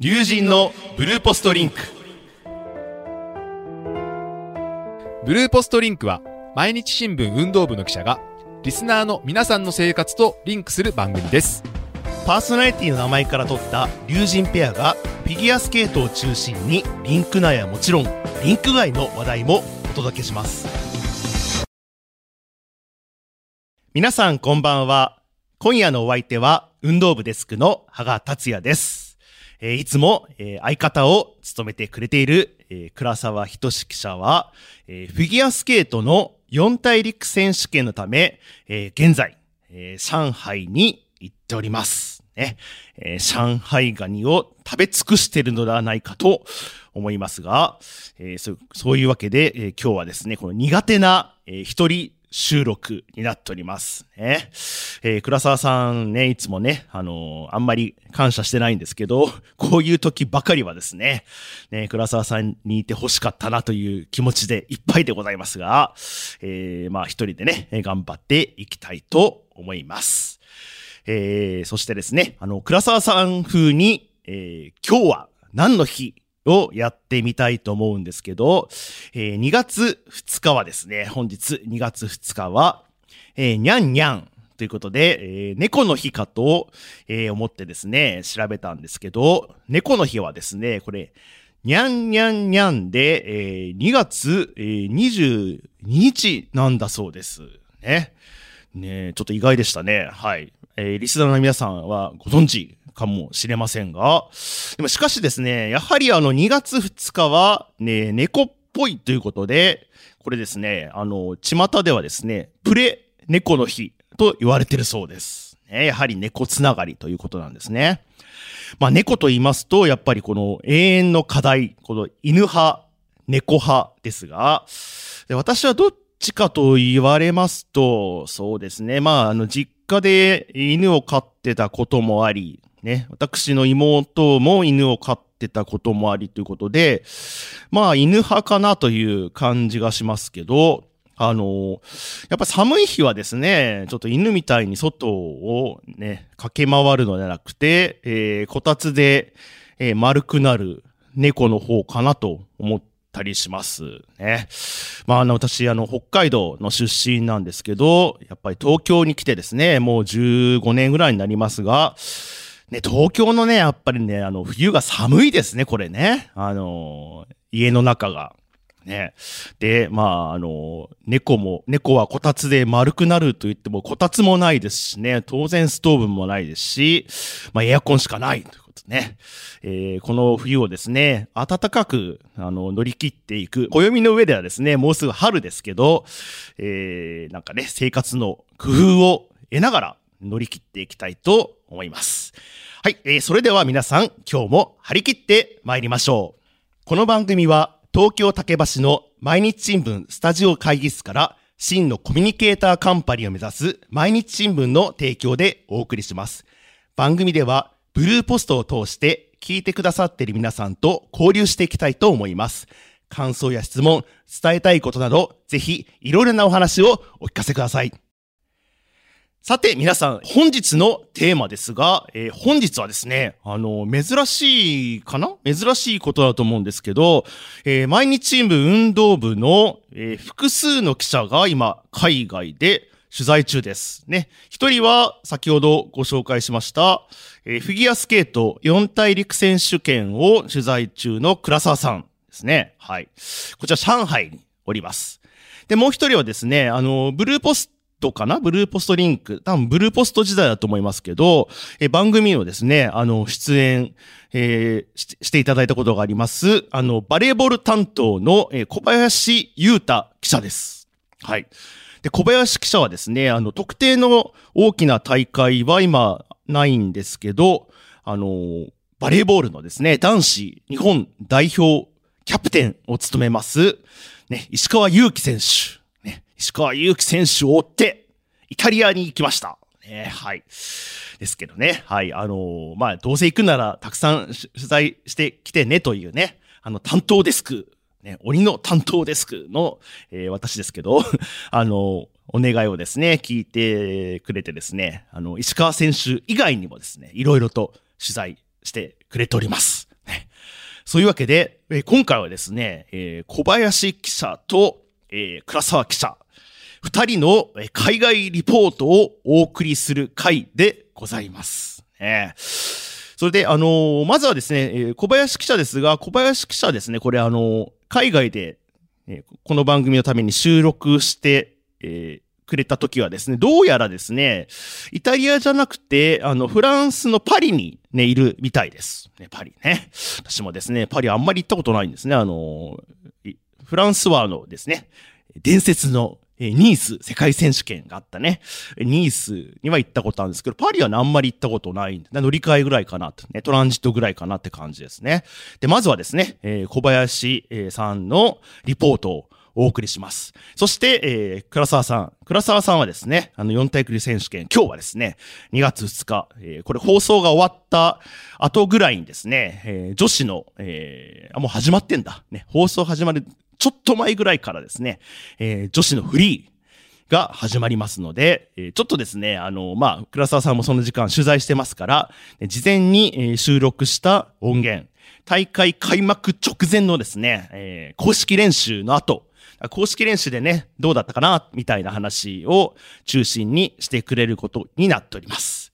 龍神のブルーポストリンク。ブルーポストリンクは毎日新聞運動部の記者がリスナーの皆さんの生活とリンクする番組です。パーソナリティの名前から取った龍神ペアがフィギュアスケートを中心にリンク内はもちろんリンク外の話題もお届けします。皆さんこんばんは。今夜のお相手は運動部デスクの羽賀達也です。え、いつも、え、相方を務めてくれている、え、倉沢仁記者は、え、フィギュアスケートの四大陸選手権のため、え、現在、え、上海に行っております。ね、えー、上海ガニを食べ尽くしているのではないかと思いますが、えー、そそういうわけで、えー、今日はですね、この苦手な、えー、一人収録になっておりますね。えー、倉沢さんね、いつもね、あのー、あんまり感謝してないんですけど、こういう時ばかりはですね、ね、倉沢さんにいて欲しかったなという気持ちでいっぱいでございますが、えー、まあ一人でね、頑張っていきたいと思います。えー、そしてですね、あの、倉沢さん風に、えー、今日は何の日をやってみたいと思うんですけど、えー、2月2日はですね、本日2月2日は、えー、にゃんにゃんということで、えー、猫の日かと、えー、思ってですね、調べたんですけど、猫の日はですね、これ、にゃんにゃんにゃんで、えー、2月、えー、22日なんだそうです。ね。ねちょっと意外でしたね。はい。えー、リスナーの皆さんはご存知かもしれませんが、でもしかしですね、やはりあの2月2日はね、猫っぽいということで、これですね、あの、巷ではですね、プレ猫の日と言われてるそうです。ね、やはり猫つながりということなんですね。まあ猫と言いますと、やっぱりこの永遠の課題、この犬派、猫派ですが、で私はどっちかと言われますと、そうですね、まああの実家で犬を飼ってたこともあり、ね、私の妹も犬を飼ってたこともありということで、まあ犬派かなという感じがしますけど、あの、やっぱ寒い日はですね、ちょっと犬みたいに外をね、駆け回るのではなくて、えー、こたつで、えー、丸くなる猫の方かなと思ったりしますね。まあ、あの、私、あの、北海道の出身なんですけど、やっぱり東京に来てですね、もう15年ぐらいになりますが、ね、東京のね、やっぱりね、あの、冬が寒いですね、これね。あの、家の中が。ね。で、まあ、あの、猫も、猫はこたつで丸くなると言っても、こたつもないですしね、当然ストーブもないですし、まあ、エアコンしかないということね。えー、この冬をですね、暖かく、あの、乗り切っていく。暦の上ではですね、もうすぐ春ですけど、えー、なんかね、生活の工夫を得ながら乗り切っていきたいと思います。はい、えー、それでは皆さん、今日も張り切って参りましょう。この番組は、東京竹橋の毎日新聞スタジオ会議室から、真のコミュニケーターカンパニーを目指す毎日新聞の提供でお送りします。番組では、ブルーポストを通して聞いてくださっている皆さんと交流していきたいと思います。感想や質問、伝えたいことなど、ぜひいろいろなお話をお聞かせください。さて、皆さん、本日のテーマですが、えー、本日はですね、あの、珍しいかな？珍しいことだと思うんですけど、えー、毎日新聞運動部の、えー、複数の記者が今、海外で取材中です。ね。一人は、先ほどご紹介しました、え、フィギュアスケート四大陸選手権を取材中の倉沢さんですね。はい。こちら、上海におります。で、もう一人はですね、あの、ブルーポストトかな？ブルーポストリンク。多分ブルーポスト時代だと思いますけど、え番組のですね、あの、出演、えー、ししていただいたことがあります、あの、バレーボール担当の、小林優太記者です。はい。で、小林記者はですね、あの、特定の大きな大会は今ないんですけど、あの、バレーボールのですね、男子日本代表キャプテンを務めます、ね、石川祐希選手。石川祐希選手を追って、イタリアに行きました。ね、はい。ですけどね、はい、あのー、まあ、どうせ行くなら、たくさん取材してきてねというね、あの、担当デスク、ね、鬼の担当デスクの、えー、私ですけど、あのー、お願いをですね、聞いてくれてですね、あの、石川選手以外にもですね、いろいろと取材してくれております。ねそういうわけで、えー今回はですね、えー小林記者と、えー倉沢記者、二人の海外リポートをお送りする回でございます。ねそれで、あのーまずはですね、小林記者ですが、小林記者ですね、これあのー海外で、この番組のために収録して、えーくれた時はですね、どうやらですね、イタリアじゃなくて、あの、フランスのパリにね、いるみたいです。ね、パリね。私もですね、パリあんまり行ったことないんですね。あの、フランスはあのですね、伝説のえニース世界選手権があったね。ニースには行ったことあるんですけど、パリはねあんまり行ったことないんで、乗り換えぐらいかなと、ね、トランジットぐらいかなって感じですね。で、まずはですね、えー小林さんのリポートをお送りします。そして、えー倉沢さん。倉沢さんはですね、あの、四大陸選手権、今日はですね、2月2日、えーこれ放送が終わった後ぐらいにですね、えー女子の、えーあ、もう始まってんだ。ね、放送始まるちょっと前ぐらいからですね、えー女子のフリー、が始まりますので、えちょっとですね、あの、まあ、倉沢さんもその時間取材してますから、事前に収録した音源、大会開幕直前のですね、え公式練習の後、公式練習でね、どうだったかな、みたいな話を中心にしてくれることになっております。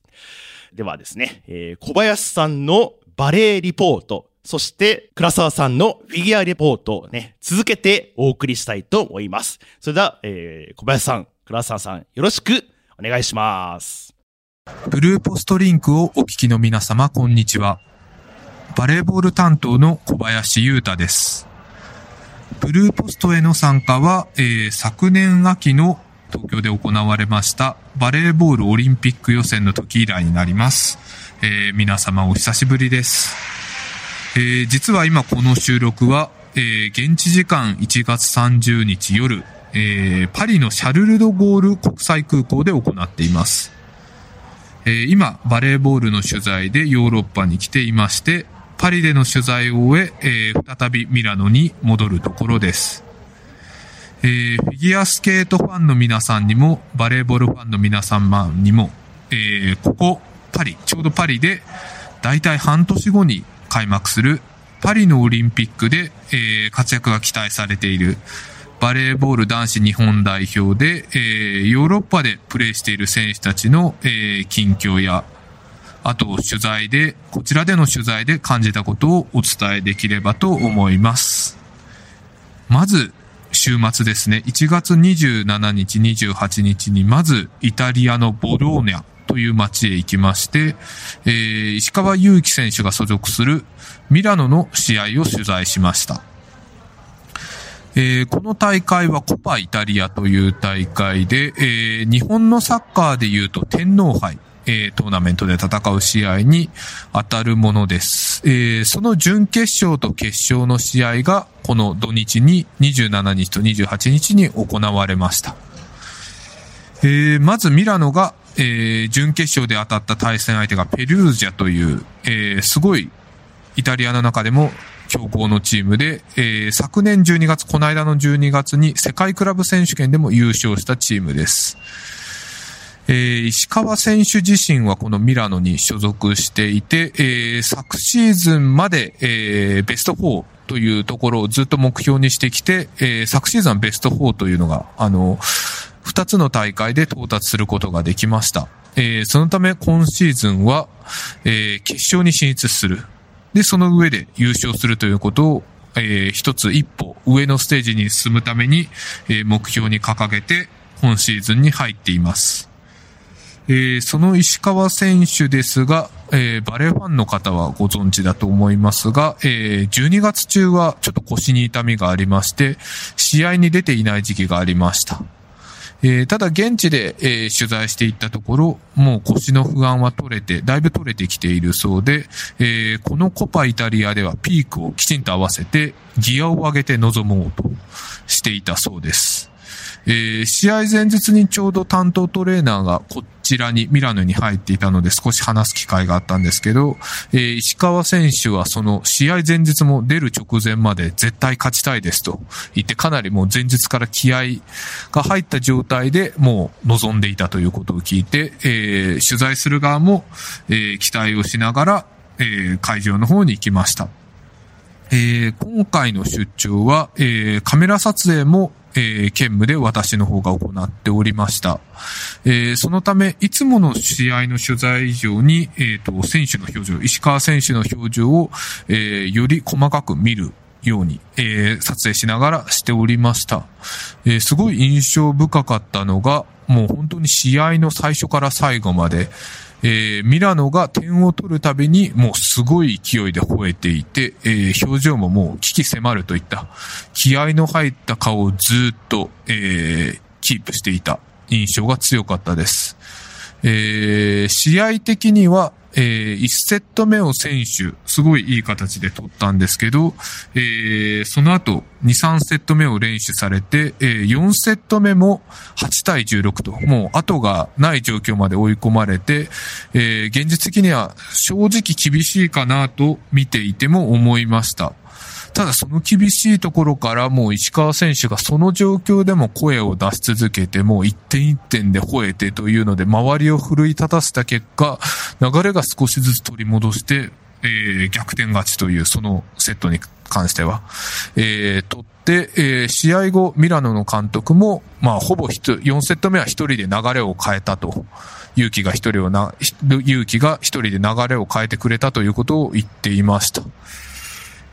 ではですね、え小林さんのバレーリポート、そして倉沢さんのフィギュアリポートをね、続けてお送りしたいと思います。それでは、えー小林さん、倉沢さん、よろしくお願いします。ブルーポストリンクをお聞きの皆様、こんにちは。バレーボール担当の小林優太です。ブルーポストへの参加は、えー昨年秋の東京で行われましたバレーボールオリンピック予選の時以来になります。えー皆様お久しぶりです。えー実は今この収録は、えー現地時間1月30日夜、えーパリのシャルル・ド・ゴール国際空港で行っています。えー今、バレーボールの取材でヨーロッパに来ていまして、パリでの取材を終ええー再びミラノに戻るところです。えーフィギュアスケートファンの皆さんにも、バレーボールファンの皆様にも、えーここ、パリ、ちょうどパリで、だいたい半年後に開幕するパリのオリンピックで、えー活躍が期待されているバレーボール男子日本代表で、えーヨーロッパでプレーしている選手たちの、えー近況や、あと取材で、こちらでの取材で感じたことをお伝えできればと思います。まず、週末ですね、1月27日、28日に、まず、イタリアのボローニャという街へ行きまして、えー石川祐希選手が所属するミラノの試合を取材しました。えーこの大会はコパイタリアという大会で、えー日本のサッカーで言うと天皇杯、えートーナメントで戦う試合に当たるものです。えーその準決勝と決勝の試合がこの土日に27日と28日に行われました。えーまずミラノが、えー準決勝で当たった対戦相手がペルージャという、えーすごいイタリアの中でも強豪のチームで、えー昨年12月、この間の12月に世界クラブ選手権でも優勝したチームです。えー石川選手自身はこのミラノに所属していて、えー昨シーズンまで、えーベスト4というところをずっと目標にしてきて、えー昨シーズンはベスト4というのが、あの、二つの大会で到達することができました。えーそのため今シーズンは、えー決勝に進出する。で、その上で優勝するということを、えー一つ一歩上のステージに進むために、えー目標に掲げて今シーズンに入っています。えーその石川選手ですが、えーバレーファンの方はご存知だと思いますが、えー12月中はちょっと腰に痛みがありまして、試合に出ていない時期がありました。えーただ現地で、えー取材していったところ、もう腰の不安は取れて、だいぶ取れてきているそうで、えーこのコパイタリアではピークをきちんと合わせて、ギアを上げて臨もうとしていたそうです。えー試合前日にちょうど担当トレーナーがこちらに、ミラノに入っていたので少し話す機会があったんですけど、えー石川選手はその試合前日も出る直前まで絶対勝ちたいですと言ってかなりもう前日から気合が入った状態でもう臨んでいたということを聞いて、えー取材する側も、えー期待をしながら、えー会場の方に行きました。えー今回の出張は、えーカメラ撮影も、えー兼務で私の方が行っておりました。えーそのため、いつもの試合の取材以上に、えっ、と、選手の表情、石川選手の表情を、えより細かく見るように、え撮影しながらしておりました。えすごい印象深かったのが、もう本当に試合の最初から最後まで、えーミラノが点を取るたびにもうすごい勢いで吠えていて、えー表情ももう危機迫るといった気合の入った顔をずっと、えーキープしていた印象が強かったです。えー試合的には、え1セット目を選手、すごいいい形で取ったんですけど、えーその後、2、3セット目を連取されて、えー4セット目も8対16と、もう後がない状況まで追い込まれて、えー現実的には正直厳しいかなと見ていても思いました。ただその厳しいところからもう石川選手がその状況でも声を出し続けてもう一点一点で吠えてというので周りを奮い立たせた結果流れが少しずつ取り戻して、えー逆転勝ちというそのセットに関しては、えー取って、えー試合後ミラノの監督もまあほぼ4セット目は一人で流れを変えたと。勇気が一人をな、勇気が一人で流れを変えてくれたということを言っていました。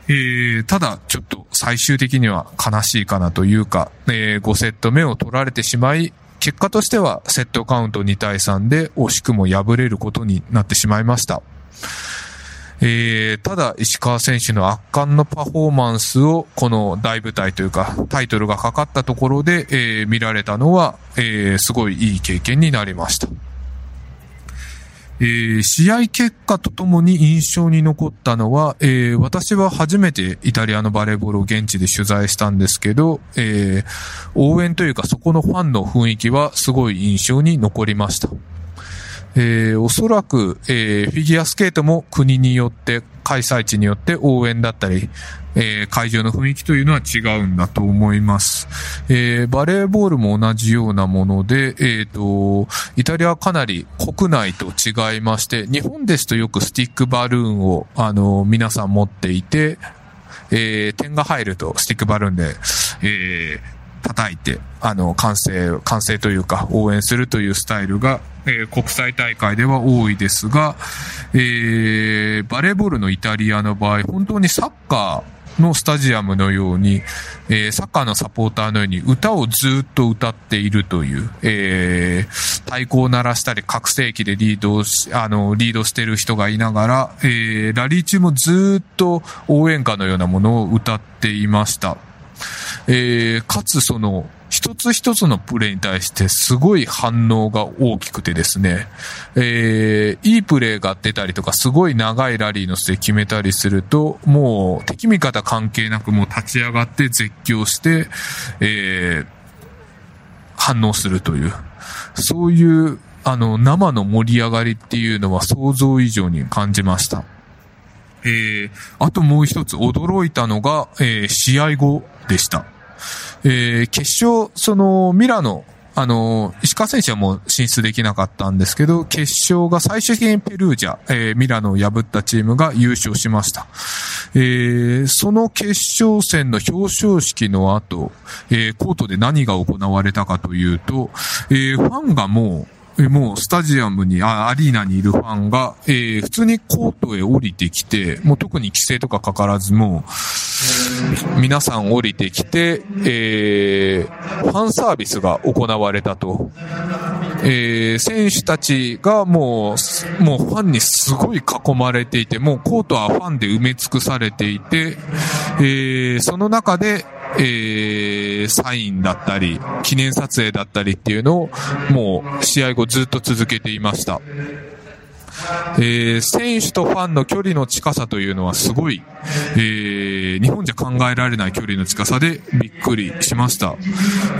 えーただ、ちょっと最終的には悲しいかなというか、え5セット目を取られてしまい、結果としてはセットカウント2対3で惜しくも敗れることになってしまいました。えーただ、石川選手の圧巻のパフォーマンスを、この大舞台というか、タイトルがかかったところで、えー見られたのは、えーすごいいい経験になりました。えー試合結果とともに印象に残ったのは、えー私は初めてイタリアのバレーボールを現地で取材したんですけど、えー応援というかそこのファンの雰囲気はすごい印象に残りました。えーおそらく、えーフィギュアスケートも国によって、開催地によって応援だったり、えー会場の雰囲気というのは違うんだと思います。えーバレーボールも同じようなもので、えっ、と、イタリアはかなり国内と違いまして、日本ですとよくスティックバルーンを、あの、皆さん持っていて、えー点が入るとスティックバルーンで、えー叩いて、あの、歓声、歓声というか、応援するというスタイルが、えー国際大会では多いですが、えーバレーボールのイタリアの場合、本当にサッカーのスタジアムのように、えーサッカーのサポーターのように歌をずっと歌っているという、えー太鼓を鳴らしたり、拡声器でリードし、あの、リードしてる人がいながら、えーラリー中もずっと応援歌のようなものを歌っていました。えーかつその、一つ一つのプレーに対してすごい反応が大きくてですね、えーいいプレーが出たりとか、すごい長いラリーの末決めたりすると、もう敵味方関係なくもう立ち上がって絶叫して、えー反応するという、そういう、あの、生の盛り上がりっていうのは想像以上に感じました。えー、あともう一つ驚いたのが、えー試合後でした。えー決勝、その、ミラノ、あの、石川選手はもう進出できなかったんですけど、決勝が最終的にペルージャ、えーミラノを破ったチームが優勝しました。えーその決勝戦の表彰式の後、えーコートで何が行われたかというと、えーファンがもう、もうスタジアムに、アリーナにいるファンが、えー普通にコートへ降りてきて、もう特に規制とかかからず、もう、皆さん降りてきて、えーファンサービスが行われたと。えー選手たちがもう、もうファンにすごい囲まれていて、もうコートはファンで埋め尽くされていて、えーその中で、えーサインだったり、記念撮影だったりっていうのを、もう試合後ずっと続けていました。えー選手とファンの距離の近さというのはすごい、えー日本じゃ考えられない距離の近さでびっくりしました。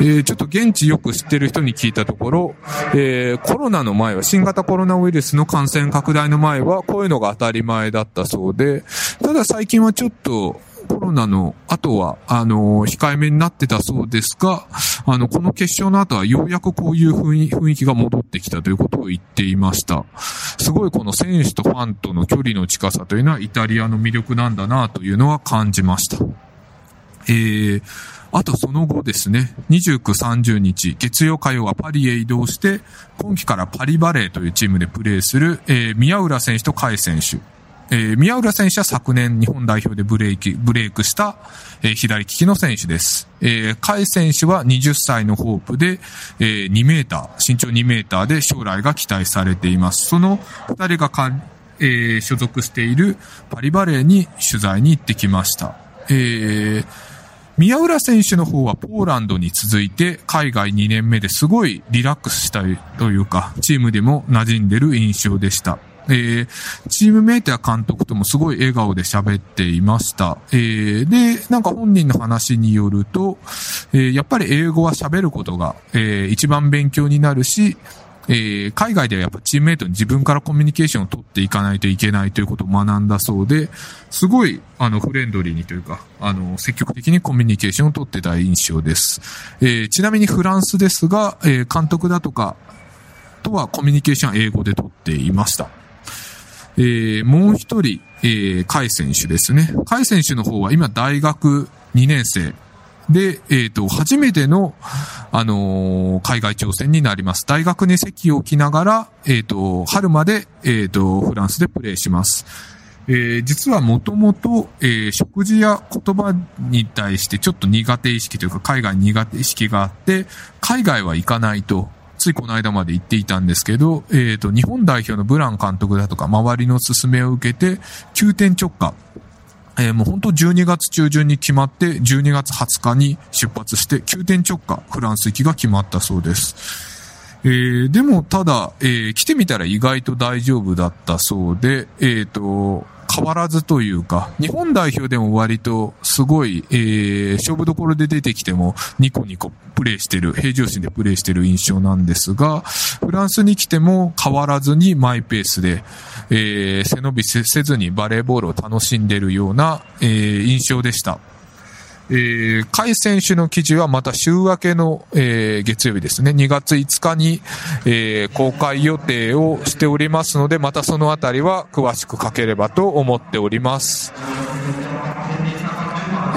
えーちょっと現地よく知ってる人に聞いたところ、えーコロナの前は、新型コロナウイルスの感染拡大の前は、こういうのが当たり前だったそうで、ただ最近はちょっと、コロナの後は、あの、控えめになってたそうですが、あの、この決勝の後はようやくこういう雰囲気が戻ってきたということを言っていました。すごいこの選手とファンとの距離の近さというのはイタリアの魅力なんだなというのは感じました。えー、あとその後ですね、29、30日、月曜火曜はパリへ移動して、今季からパリバレーというチームでプレーする、えー、宮浦選手と甲斐選手。えー、宮浦選手は昨年日本代表でブレーキ、ブレイクした、えー、左利きの選手です。えー、甲斐選手は20歳のホープで、えー、2メーター、身長2メーターで将来が期待されています。その2人がか、えー、所属しているパリバレーに取材に行ってきました。えー、宮浦選手の方はポーランドに続いて海外2年目ですごいリラックスしたいというか、チームでも馴染んでる印象でした。えー、チームメイトや監督ともすごい笑顔で喋っていました。えー、で、なんか本人の話によると、えー、やっぱり英語は喋ることが、えー、一番勉強になるし、えー、海外ではやっぱチームメイトに自分からコミュニケーションを取っていかないといけないということを学んだそうで、すごい、あの、フレンドリーにというか、あの、積極的にコミュニケーションを取ってた印象です。えー、ちなみにフランスですが、えー、監督だとか、とはコミュニケーション英語で取っていました。えー、もう一人、えー、カイ選手ですね。カイ選手の方は今大学2年生で、えっ、ー、と、初めての、あのー、海外挑戦になります。大学に席を置きながら、えっ、ー、と、春まで、えっ、と、フランスでプレーします。え、実はもともと、え、食事や言葉に対してちょっと苦手意識というか海外苦手意識があって、海外は行かないとついこの間まで行っていたんですけど、えっ、と、日本代表のブラン監督だとか、周りの勧めを受けて、急転直下、えー、もう本当12月中旬に決まって、12月20日に出発して、急転直下、フランス行きが決まったそうです。えー、でも、ただ、えー、来てみたら意外と大丈夫だったそうで、えっ、ー、と、変わらずというか、日本代表でも割とすごい、えー、勝負どころで出てきてもニコニコプレイしてる、平常心でプレイしてる印象なんですが、フランスに来ても変わらずにマイペースで、えー、背伸びせずにバレーボールを楽しんでるような、えー、印象でした。えー、甲斐選手の記事はまた週明けの、えー、月曜日ですね、2月5日に、えー、公開予定をしておりますので、またそのあたりは詳しく書ければと思っております。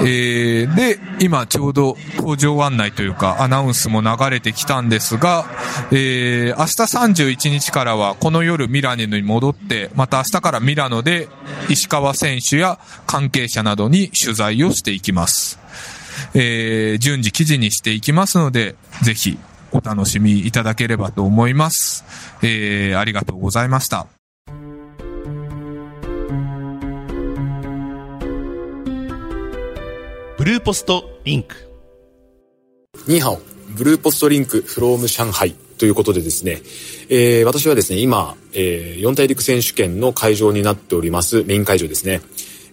えー、で、今ちょうど登場案内というかアナウンスも流れてきたんですが、えー、明日31日からはこの夜ミラネに戻って、また明日からミラノで石川選手や関係者などに取材をしていきます。えー、順次記事にしていきますので、ぜひお楽しみいただければと思います。えー、ありがとうございました。ブルーポストリンク。ニーハオ、ブルーポストリンクフローム上海ということでですね、えー、私はですね、今、えー、四大陸選手権の会場になっておりますメイン会場ですね、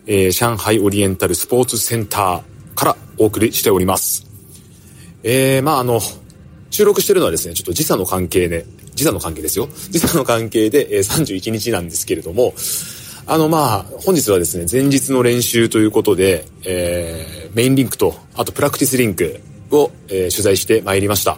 えー、上海オリエンタルスポーツセンターからお送りしております。えー、まああの、収録してるのはですね、ちょっと時差の関係で、時差の関係ですよ。時差の関係で、えー、31日なんですけれども、あのまあ、本日はですね、前日の練習ということで、えー、メインリンクと、あとプラクティスリンクを、えー、取材してまいりました。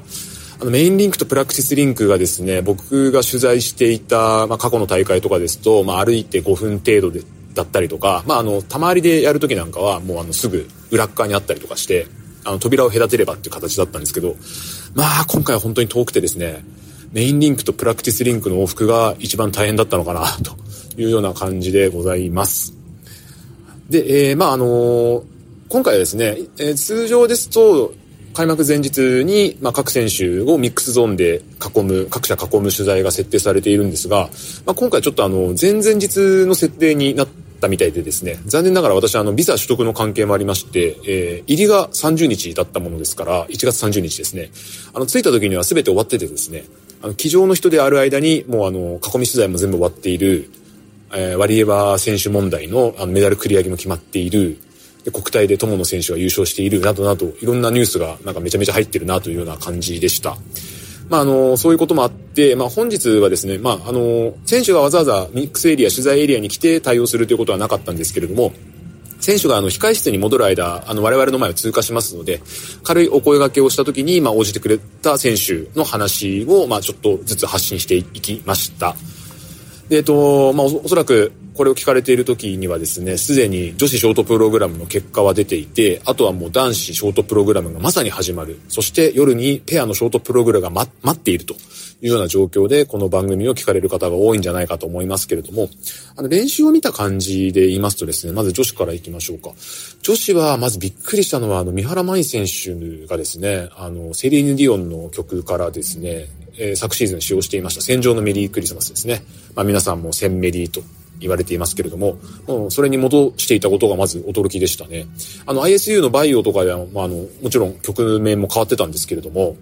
あのメインリンクとプラクティスリンクがですね、僕が取材していた、まあ、過去の大会とかですと、まあ、歩いて5分程度で、だったりとか、まあ、あの、たまりでやるときなんかは、もうあの、すぐ裏側にあったりとかして、あの、扉を隔てればっていう形だったんですけど、まあ、今回は本当に遠くてですね、メインリンクとプラクティスリンクの往復が一番大変だったのかな、というような感じでございます。で、えー、まあ、あのー、今回はですね、えー、通常ですと、開幕前日に、まあ、各選手をミックスゾーンで囲む、各社囲む取材が設定されているんですが、まあ、今回ちょっとあの、前々日の設定になったみたいでですね、残念ながら私はあの、ビザ取得の関係もありまして、えー、入りが30日だったものですから、1月30日ですね、あの、着いた時には全て終わっててですね、あの、机上の人である間に、もうあの、囲み取材も全部終わっている、えー、ワリエワ選手問題のあのメダル繰り上げも決まっている、国体で友野選手が優勝しているなどなど、いろんなニュースがなんかめちゃめちゃ入ってるなというような感じでした。まあ、あの、そういうこともあって、まあ、本日はですね、まあ、あの、選手がわざわざミックスエリア、取材エリアに来て対応するということはなかったんですけれども、選手があの控室に戻る間、あの我々の前を通過しますので、軽いお声掛けをした時に、まあ応じてくれた選手の話を、まあちょっとずつ発信していきました。で、えっと、まあおそらくこれを聞かれている時にはですね、すでに女子ショートプログラムの結果は出ていて、あとはもう男子ショートプログラムがまさに始まる。そして夜にペアのショートプログラムが、ま、待っているというような状況で、この番組を聞かれる方が多いんじゃないかと思いますけれども、あの練習を見た感じで言いますとですね、まず女子から行きましょうか。女子はまずびっくりしたのは、あの、三原舞依選手がですね、あの、セリーヌ・ディオンの曲からですね、え、昨シーズン使用していました戦場のメリークリスマスですね。まあ皆さんも戦メリーと言われていますけれども、もうそれに戻していたことがまず驚きでしたね。あの ISU のバイオとかでは、まあ、あの、もちろん曲名も変わってたんですけれども、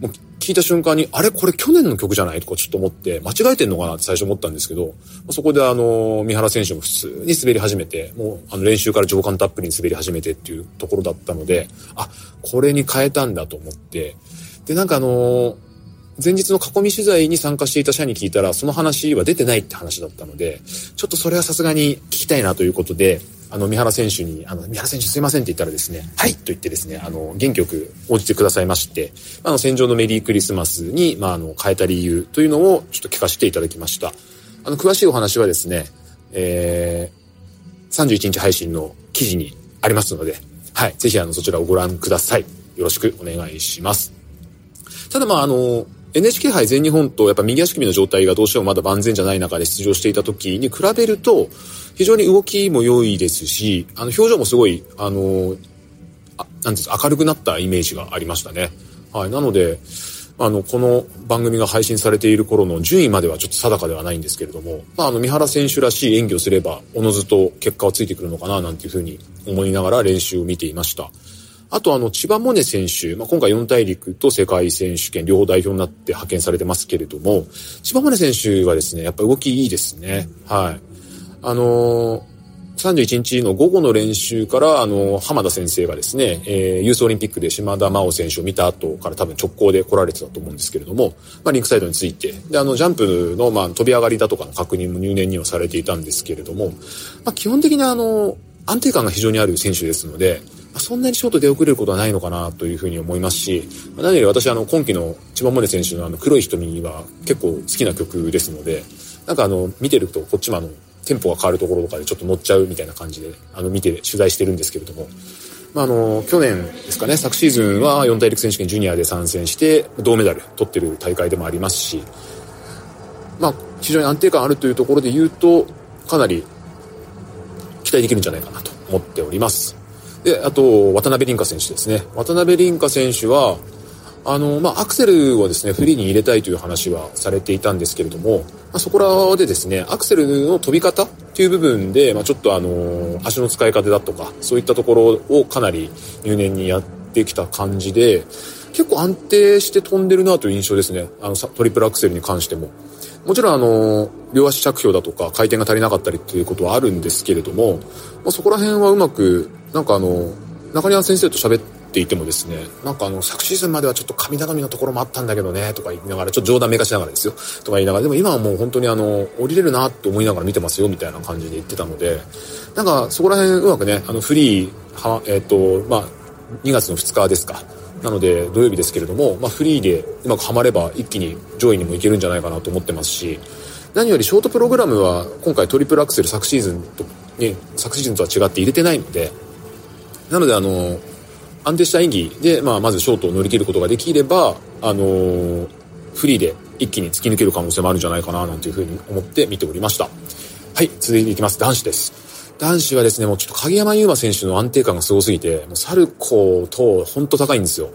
もう聞いた瞬間に、あれ？これ去年の曲じゃない？とかちょっと思って、間違えてんのかなって最初思ったんですけど、そこであの、三原選手も普通に滑り始めて、もうあの練習から上官たっぷりに滑り始めてっていうところだったので、あ、これに変えたんだと思って、で、なんかあの前日の囲み取材に参加していた社に聞いたら、その話は出てないって話だったので、ちょっとそれはさすがに聞きたいなということで、あの、三原選手に、あの、三原選手すいませんって言ったらですね、はいと言ってですね、あの、元気よく応じてくださいまして、あの、戦場のメリークリスマスに、まあ、あの、変えた理由というのをちょっと聞かせていただきました。あの、詳しいお話はですね、えー、31日配信の記事にありますので、はい、ぜひあの、そちらをご覧ください。よろしくお願いします。ただまあ、あの、NHK 杯全日本とやっぱ右足首の状態がどうしてもまだ万全じゃない中で出場していた時に比べると、非常に動きも良いですし、あの、表情もすごい、あの、あなんです明るくなったイメージがありましたね。はい。なので、あの、この番組が配信されている頃の順位まではちょっと定かではないんですけれども、まあ、あの、三原選手らしい演技をすれば、おのずと結果はついてくるのかな、なんていうふうに思いながら練習を見ていました。あとあの、千葉モネ選手、まあ、今回四大陸と世界選手権両方代表になって派遣されてますけれども、千葉モネ選手はですね、やっぱり動きいいですね。はい。あのー、31日の午後の練習から、あの、浜田先生がですね、えー、ユースオリンピックで島田真央選手を見た後から多分直行で来られてたと思うんですけれども、まあ、リンクサイドについて、で、あの、ジャンプの、まあ、飛び上がりだとかの確認も入念にはされていたんですけれども、まあ、基本的にあの、安定感が非常にある選手ですので、そんなにショート出遅れることはないのかなというふうに思いますし、何より私あの今季の千葉萌音選手のあの黒い瞳は結構好きな曲ですので、なんかあの見てるとこっちもあのテンポが変わるところとかでちょっと乗っちゃうみたいな感じであの見て取材してるんですけれども、まあ、あの去年ですかね昨シーズンは四大陸選手権ジュニアで参戦して銅メダル取ってる大会でもありますし、まあ、非常に安定感あるというところで言うとかなり期待できるんじゃないかなと思っております。で、あと、渡辺凛香選手ですね。渡辺凛香選手は、あの、まあ、アクセルをですね、フリーに入れたいという話はされていたんですけれども、まあ、そこらでですね、アクセルの飛び方っていう部分で、まあ、ちょっとあの、足の使い方だとか、そういったところをかなり入念にやってきた感じで、結構安定して飛んでるなという印象ですね。あの、トリプルアクセルに関しても。もちろんあの、両足着氷だとか回転が足りなかったりっていうことはあるんですけれども、まあ、そこら辺はうまく、なんかあの、中庭先生と喋っていてもですね、なんかあの、昨シーズンまではちょっと神頼みのところもあったんだけどね、とか言いながら、ちょっと冗談めかしながらですよ、とか言いながら、でも今はもう本当にあの、降りれるなって思いながら見てますよ、みたいな感じで言ってたので、なんかそこら辺うまくね、あの、フリー、は、えっ、ー、と、まあ、2月の2日ですか。なので土曜日ですけれども、まあ、フリーでうまくはまれば一気に上位にもいけるんじゃないかなと思ってますし何よりショートプログラムは今回トリプルアクセル昨シーズンと、ね、昨シーズンとは違って入れてないのでなのであの安定した演技で、まあ、まずショートを乗り切ることができればあのフリーで一気に突き抜ける可能性もあるんじゃないかななんていうふうに思って見ておりました。はい続いていきます。男子です。男子はですね、もうちょっと影山優馬選手の安定感がすごすぎて、もうサルコーと本当高いんですよ。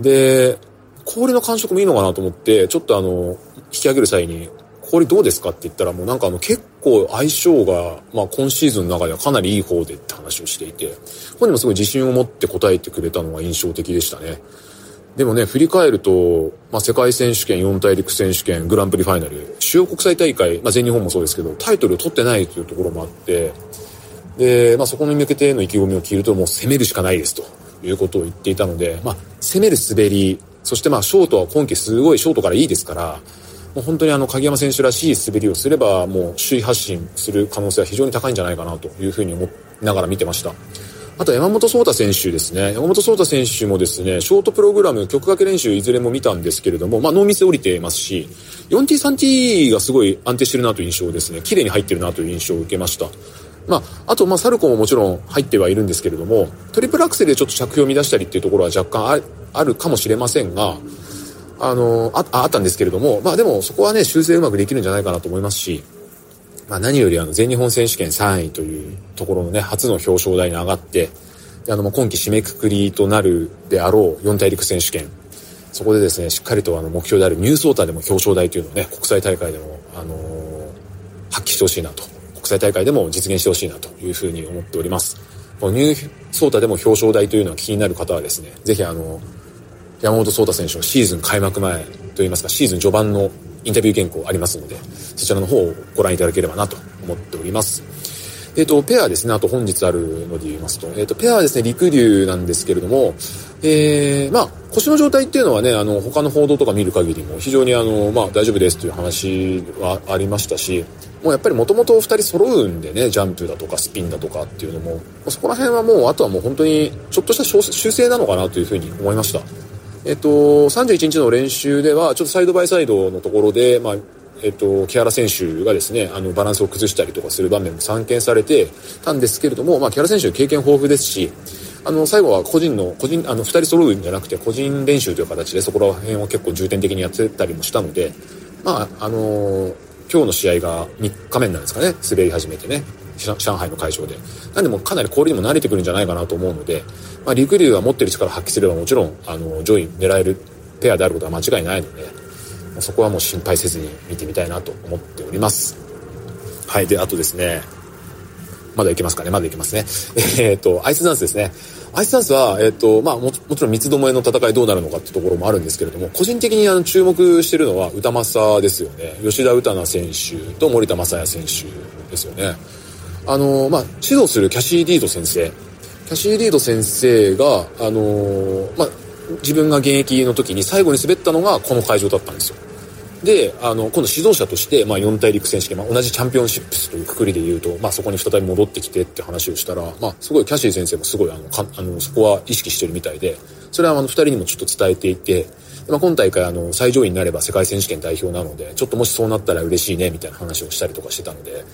で、氷の感触もいいのかなと思って、ちょっとあの、引き上げる際に、氷どうですかって言ったらもうなんかあの結構相性が、まあ今シーズンの中ではかなりいい方でって話をしていて、本人もすごい自信を持って答えてくれたのが印象的でしたね。でもね、振り返ると、まあ、世界選手権、四大陸選手権、グランプリファイナル、主要国際大会、まあ、全日本もそうですけど、タイトルを取ってないというところもあって、で、まあ、そこに向けての意気込みを聞ると、もう攻めるしかないですということを言っていたので、まあ、攻める滑り、そしてまあ、ショートは今季すごいショートからいいですから、もう本当にあの鍵山選手らしい滑りをすればもう首位発進する可能性は非常に高いんじゃないかなというふうに思いながら見てました。あと山本草太選手ですね。山本草太選手もですねショートプログラム曲掛け練習いずれも見たんですけれども、まあ、ノーミス降りてますし 4T3T がすごい安定してるなという印象ですね。綺麗に入ってるなという印象を受けました。まあ、あと、まあ、サルコももちろん入ってはいるんですけれども、トリプルアクセルでちょっと着氷を乱したりっていうところは若干あるかもしれませんが、あの、ああったんですけれども、まあでもそこはね、修正うまくできるんじゃないかなと思いますし、まあ何よりあの、全日本選手権3位というところのね、初の表彰台に上がって、あの、今季締めくくりとなるであろう四大陸選手権、そこでですね、しっかりとあの、目標であるニュースオーターでも表彰台というのをね、国際大会でも、あのー、発揮してほしいなと。国際大会でも実現してほしいなというふうに思っております。このニューソータでも表彰台というのは気になる方はですね、ぜひあの、山本壮太選手のシーズン開幕前といいますか、シーズン序盤のインタビュー原稿ありますので、そちらの方をご覧いただければなと思っております。えっ、ー、と、ペアですね、あと本日あるので言いますと、えっ、ー、と、ペアはですね、陸流なんですけれども、えー、まあ、腰の状態っていうのはね、あの、他の報道とか見る限りも非常にあの、まあ、大丈夫ですという話はありましたし、もうやっぱりもともと2人揃うんでね、ジャンプだとかスピンだとかっていうのも、そこら辺はもう、あとはもう本当にちょっとした修正なのかなというふうに思いました。えっと、31日の練習では、ちょっとサイドバイサイドのところで、まあ、えっと、木原選手がですね、あの、バランスを崩したりとかする場面も散見されてたんですけれども、まあ、木原選手経験豊富ですし、あの、最後は個人の、個人、あの、二人揃うんじゃなくて、個人練習という形でそこら辺を結構重点的にやってたりもしたので、まあ、あの今日の試合が3日目なんですかね、滑り始めてね。上海の会場で。なんでもかなり氷にも慣れてくるんじゃないかなと思うので、まあ、陸竜が持ってる力を発揮すればもちろん、あの、上位狙えるペアであることは間違いないので、そこはもう心配せずに見てみたいなと思っております。はい。で、あとですね、まだいけますかね？まだいけますね。えっ、と、アイスダンスですね。アイスダンスは、えっ、ー、と、まあも、もちろん三つどもえの戦いどうなるのかってところもあるんですけれども、個人的にあの注目してるのは歌正ですよね。吉田歌奈選手と森田正也選手ですよね。あの、まあ、指導するキャシー・リード先生。キャシー・リード先生が、あの、まあ、自分が現役の時に最後に滑ったのがこの会場だったんですよ。で、あの、今度指導者として、まあ、四大陸選手権、まあ、同じチャンピオンシップスというくくりで言うと、まあ、そこに再び戻ってきてって話をしたら、まあ、すごいキャシー先生もすごい、あの、かあのそこは意識してるみたいで、それはあの、二人にもちょっと伝えていて、まあ、今大会あの、最上位になれば世界選手権代表なので、ちょっともしそうなったら嬉しいね、みたいな話をしたりとかしてたので、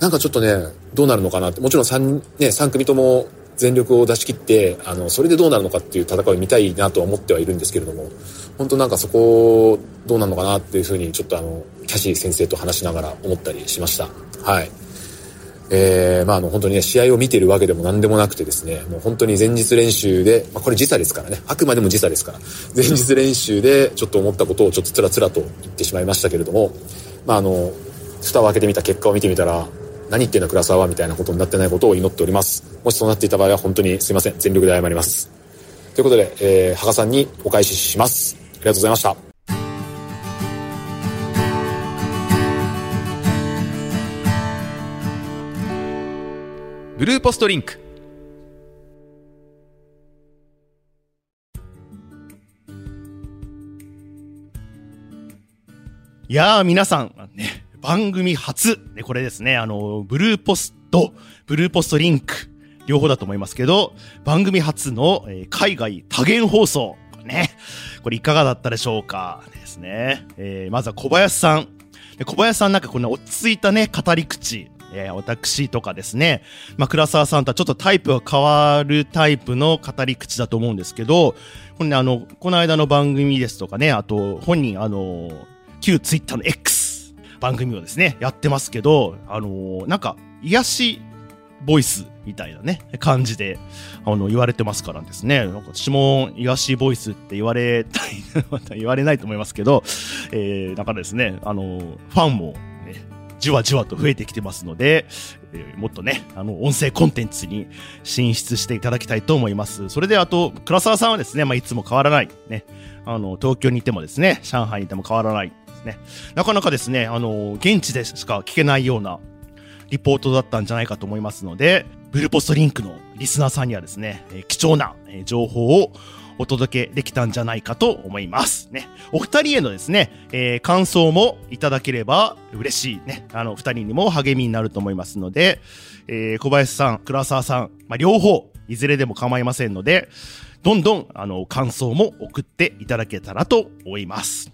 なんかちょっとね、どうなるのかなって、もちろん3、ね、3組とも全力を出し切って、あの、それでどうなるのかっていう戦いを見たいなとは思ってはいるんですけれども、本当なんかそこ、どうなるのかなっていうふうに、ちょっとあの、キャシー先生と話しながら思ったりしました。はい。えー、まああの本当にね、試合を見てるわけでも何でもなくてですね、もう本当に前日練習で、まあこれ時差ですからね、あくまでも時差ですから、前日練習でちょっと思ったことをちょっとつらつらと言ってしまいましたけれども、まああの、蓋を開けてみた結果を見てみたら、何言ってんだ倉沢はみたいなことになってないことを祈っております。もしそうなっていた場合は本当にすいません。全力で謝ります。ということで、えー、羽賀さんにお返しします。ありがとうございました。ブルーポストリンク。いやー、皆さん、ね、番組初、ね、これですね、あの、ブルーポスト、ブルーポストリンク、両方だと思いますけど、番組初の、えー、海外多元放送、ね、これいかがだったでしょうか。ですね。えー、まずは小林さん。小林さんなんかこんな落ち着いたね、語り口。えー、私とかですね、まあ、倉沢さんとはちょっとタイプが変わるタイプの語り口だと思うんですけど、これね、あの、この間の番組ですとかね、あと、本人、あの、旧ツイッターの X 番組をですね、やってますけど、あのー、なんか、癒しボイスみたいなね、感じで、あの、言われてますからですね。なんか私も癒しボイスって言われたい、ま た言われないと思いますけど、えー、だからですね、あの、ファンも、ね、じわじわと増えてきてますので、えー、もっとね、あの、音声コンテンツに進出していただきたいと思います。それで、あと、倉沢さんはですね、まあ、いつも変わらない、ね、あの、東京にいてもですね、上海にいても変わらない、ですね。なかなかですね、あの、現地でしか聞けないようなリポートだったんじゃないかと思いますので、ブルポストリンクのリスナーさんにはですね、貴重な情報をお届けできたんじゃないかと思います。ね。お二人へのですね、えー感想もいただければ嬉しいね。あの、二人にも励みになると思いますので、えー小林さん、倉沢さん、まあ、両方、いずれでも構いませんので、どんどん、あの、感想も送っていただけたらと思います。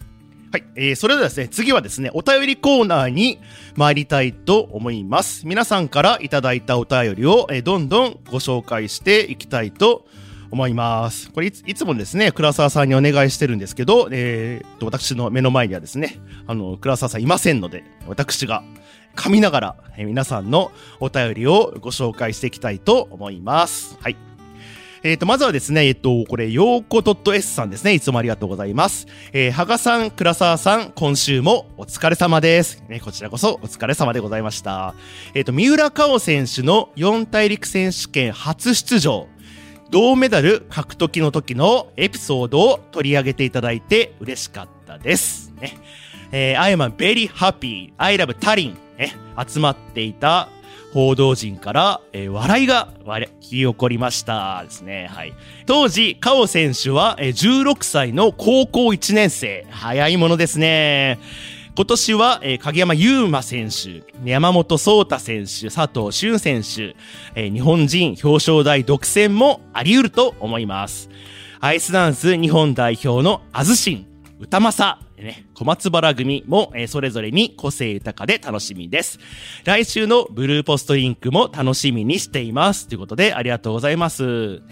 はい。えー、それではですね、次はですね、お便りコーナーに参りたいと思います。皆さんからいただいたお便りを、えーどんどんご紹介していきたいと思います。これいついつもですね、倉沢さんにお願いしてるんですけど、えーと、私の目の前にはですね、あの、倉沢さんいませんので、私が噛みながら、えー皆さんのお便りをご紹介していきたいと思います。はい。えっ、と、まずはですね、えっ、と、これ、ようこ .s さんですね。いつもありがとうございます。えー、はがさん、倉沢さん、今週もお疲れ様です。ね、こちらこそお疲れ様でございました。えっ、と、三浦佳生選手の四大陸選手権初出場。銅メダル獲得の時のエピソードを取り上げていただいて嬉しかったです。ね。えー、I am very happy. I love タリン。ね。集まっていた報道陣から、えー笑いが割れ聞き起こりましたですね。はい。当時、カオ選手は、えー16歳の高校1年生。早いものですね。今年は、えー影山優馬選手、山本聡太選手、佐藤俊選手、えー日本人表彰台独占もあり得ると思います。アイスダンス日本代表のアズシン、歌政、ね、小松原組も、えーそれぞれに個性豊かで楽しみです。来週のブルーポストインクも楽しみにしています。ということで、ありがとうございます。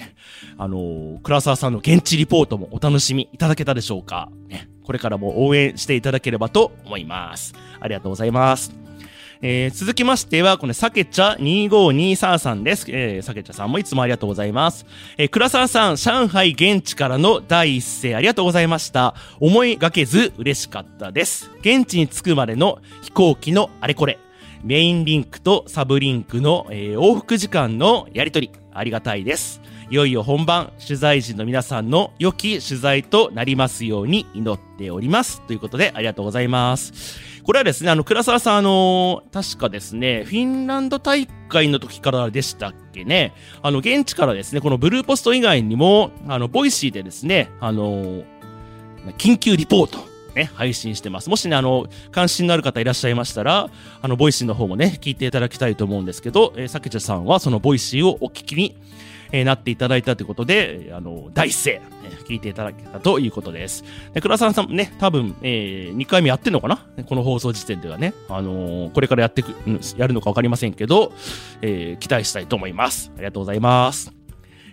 あのー倉沢さんの現地リポートもお楽しみいただけたでしょうか。ね、これからも応援していただければと思います。ありがとうございます。えー続きましては、このさけちゃ2523さんです。えー、さけちゃさんもいつもありがとうございます。えー、倉沢さん、上海現地からの第一声ありがとうございました。思いがけず嬉しかったです。現地に着くまでの飛行機のあれこれ。メインリンクとサブリンクの、えー往復時間のやりとり、ありがたいです。いよいよ本番、取材陣の皆さんの良き取材となりますように祈っております。ということで、ありがとうございます。これはですね、あの、倉沢さん、あの確かですね、フィンランド大会の時からでしたっけね、あの、現地からですね、このブルーポスト以外にも、あの、ボイシーでですね、あの緊急リポート、ね、配信してます。もしね、あの、関心のある方いらっしゃいましたら、あの、ボイシーの方もね、聞いていただきたいと思うんですけど、えー、さけちゃさんはそのボイシーをお聞きに、えーなっていただいたということで、あの、第一声、聞いていただけたということです。で、倉沢さんもね、多分、え2回目やってんのかな？この放送時点ではね。あのーこれからやってく、やるのかわかりませんけど、えー期待したいと思います。ありがとうございます。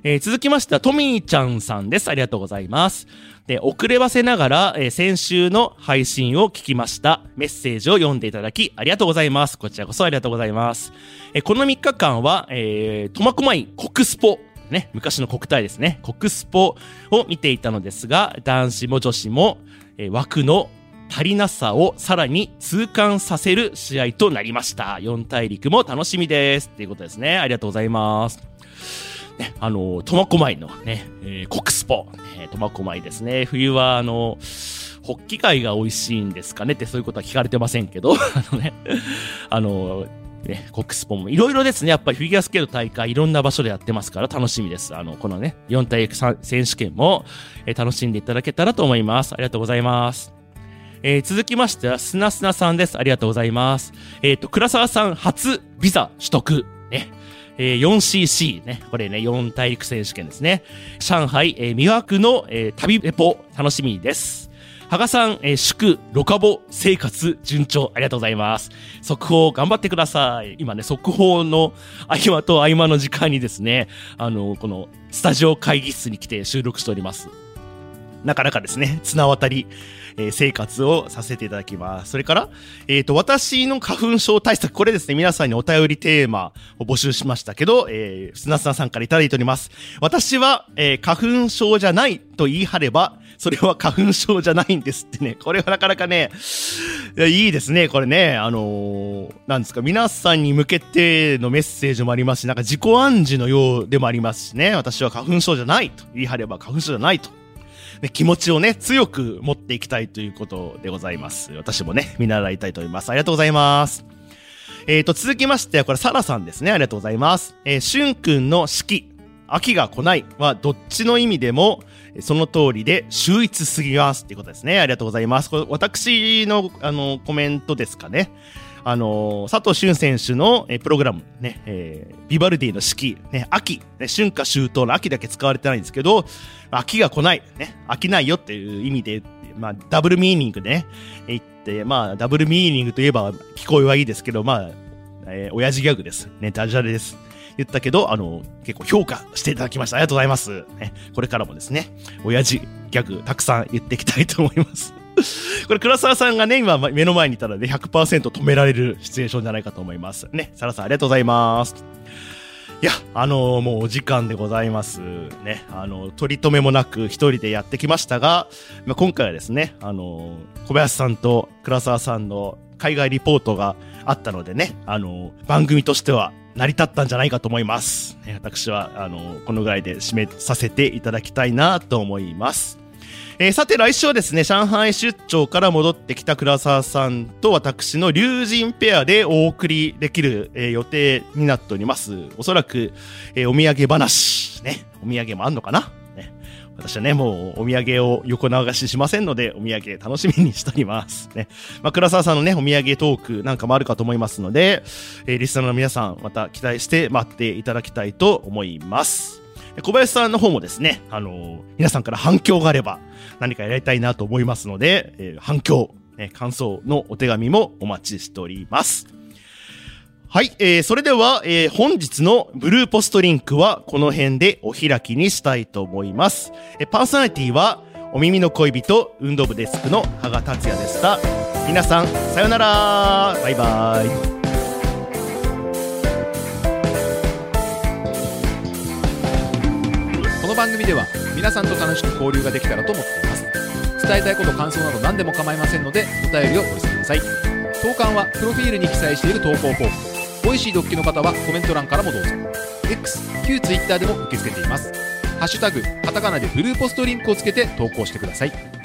えー続きましては、トミーちゃんさんです。ありがとうございます。で、遅ればせながら、えー先週の配信を聞きました。メッセージを読んでいただき、ありがとうございます。こちらこそありがとうございます。えーこの3日間は、えー、苫小牧国スポ、ね、昔の国体ですね、国スポを見ていたのですが、男子も女子も、え枠の足りなさをさらに痛感させる試合となりました。4大陸も楽しみです。っていうことですね。ありがとうございます。ね、あの、苫小牧のね、えー国スポ、ね、苫小牧ですね。冬は、あの、ホッキ貝が美味しいんですかねってそういうことは聞かれてませんけど、あのね、あの、ね、国スポンもいろいろですね、やっぱりフィギュアスケート大会いろんな場所でやってますから楽しみです。あの、このね、4大陸選手権も、えー楽しんでいただけたらと思います。ありがとうございます。えー続きましては、すなすなさんです。ありがとうございます。えっ、と、倉沢さん初ビザ取得。ね。えー 4cc ね。これね、4大陸選手権ですね。上海、えー、魅惑の、えー旅レポ、楽しみです。羽賀さん、えー祝、ロカボ、生活、順調、ありがとうございます。速報、頑張ってください。今ね、速報の合間と合間の時間にですね、あの、この、スタジオ会議室に来て収録しております。なかなかですね、綱渡り、えー生活をさせていただきます。それから、えっ、と、私の花粉症対策、これですね、皆さんにお便りテーマを募集しましたけど、えー、砂砂さんからいただいております。私は、えー花粉症じゃないと言い張れば、それは花粉症じゃないんですってね。これはなかなかね、いやいいですね、これね。あのーなんですか、皆さんに向けてのメッセージもありますし、なんか自己暗示のようでもありますしね。私は花粉症じゃないと言い張れば花粉症じゃないと。ね、気持ちをね、強く持っていきたいということでございます。私もね、見習いたいと思います。ありがとうございます。えーと、続きましては、これ、サラさんですね。ありがとうございます。えー、しゅんくんの四季、秋が来ないは、どっちの意味でも、その通りで秀逸すぎますっていうことですね。ありがとうございます。これ私のあのコメントですかね。あの佐藤俊選手のえプログラムね、えー、ビバルディの四季、ね、秋、ね、春夏秋冬の秋だけ使われてないんですけど、秋が来ない、ね、飽きないよっていう意味で、まあ、ダブルミーニングでね、言って、まあ、ダブルミーニングといえば聞こえはいいですけど、まあ、えー、親父ギャグです。ね、ダジャレです。言ったけど、あの、結構評価していただきました。ありがとうございます。ね、これからもですね、親父ギャグたくさん言っていきたいと思います。これ、倉沢さんがね、今目の前にいたらね、100%止められるシチュエーションじゃないかと思います。ね、サラさんありがとうございます。いや、あのー、もうお時間でございます。ね、あの、取り留めもなく一人でやってきましたが、まあ、今回はですね、あのー、小林さんと倉沢さんの海外リポートがあったのでね、あの、番組としては成り立ったんじゃないかと思います。私は、あの、このぐらいで締めさせていただきたいなと思います。えー、さて来週はですね、上海出張から戻ってきた倉沢さんと私の龍神ペアでお送りできる、えー、予定になっております。おそらく、えー、お土産話、ね、お土産もあんのかな、私はね、もうお土産を横流ししませんので、お土産楽しみにしております。ね。まあ、倉沢さんのね、お土産トークなんかもあるかと思いますので、えー、リスナーの皆さん、また期待して待っていただきたいと思います。小林さんの方もですね、あのー、皆さんから反響があれば何かやりたいなと思いますので、えー、反響、ね、感想のお手紙もお待ちしております。はい、えー、それでは、えー、本日のブルーポストリンクはこの辺でお開きにしたいと思います。えー、パーソナリティはお耳の恋人運動部デスクの羽賀達也でした。皆さん、さよなら。バイバイ。この番組では皆さんと楽しく交流ができたらと思っています。伝えたいこと感想など何でも構いませんのでお便りをお寄せください。投函はプロフィールに記載している投稿フォーム。ボイシーでお聴きの方はコメント欄からもどうぞ。X 旧 Twitter でも受け付けています。ハッシュタグカタカナでブルーポストリンクをつけて投稿してください。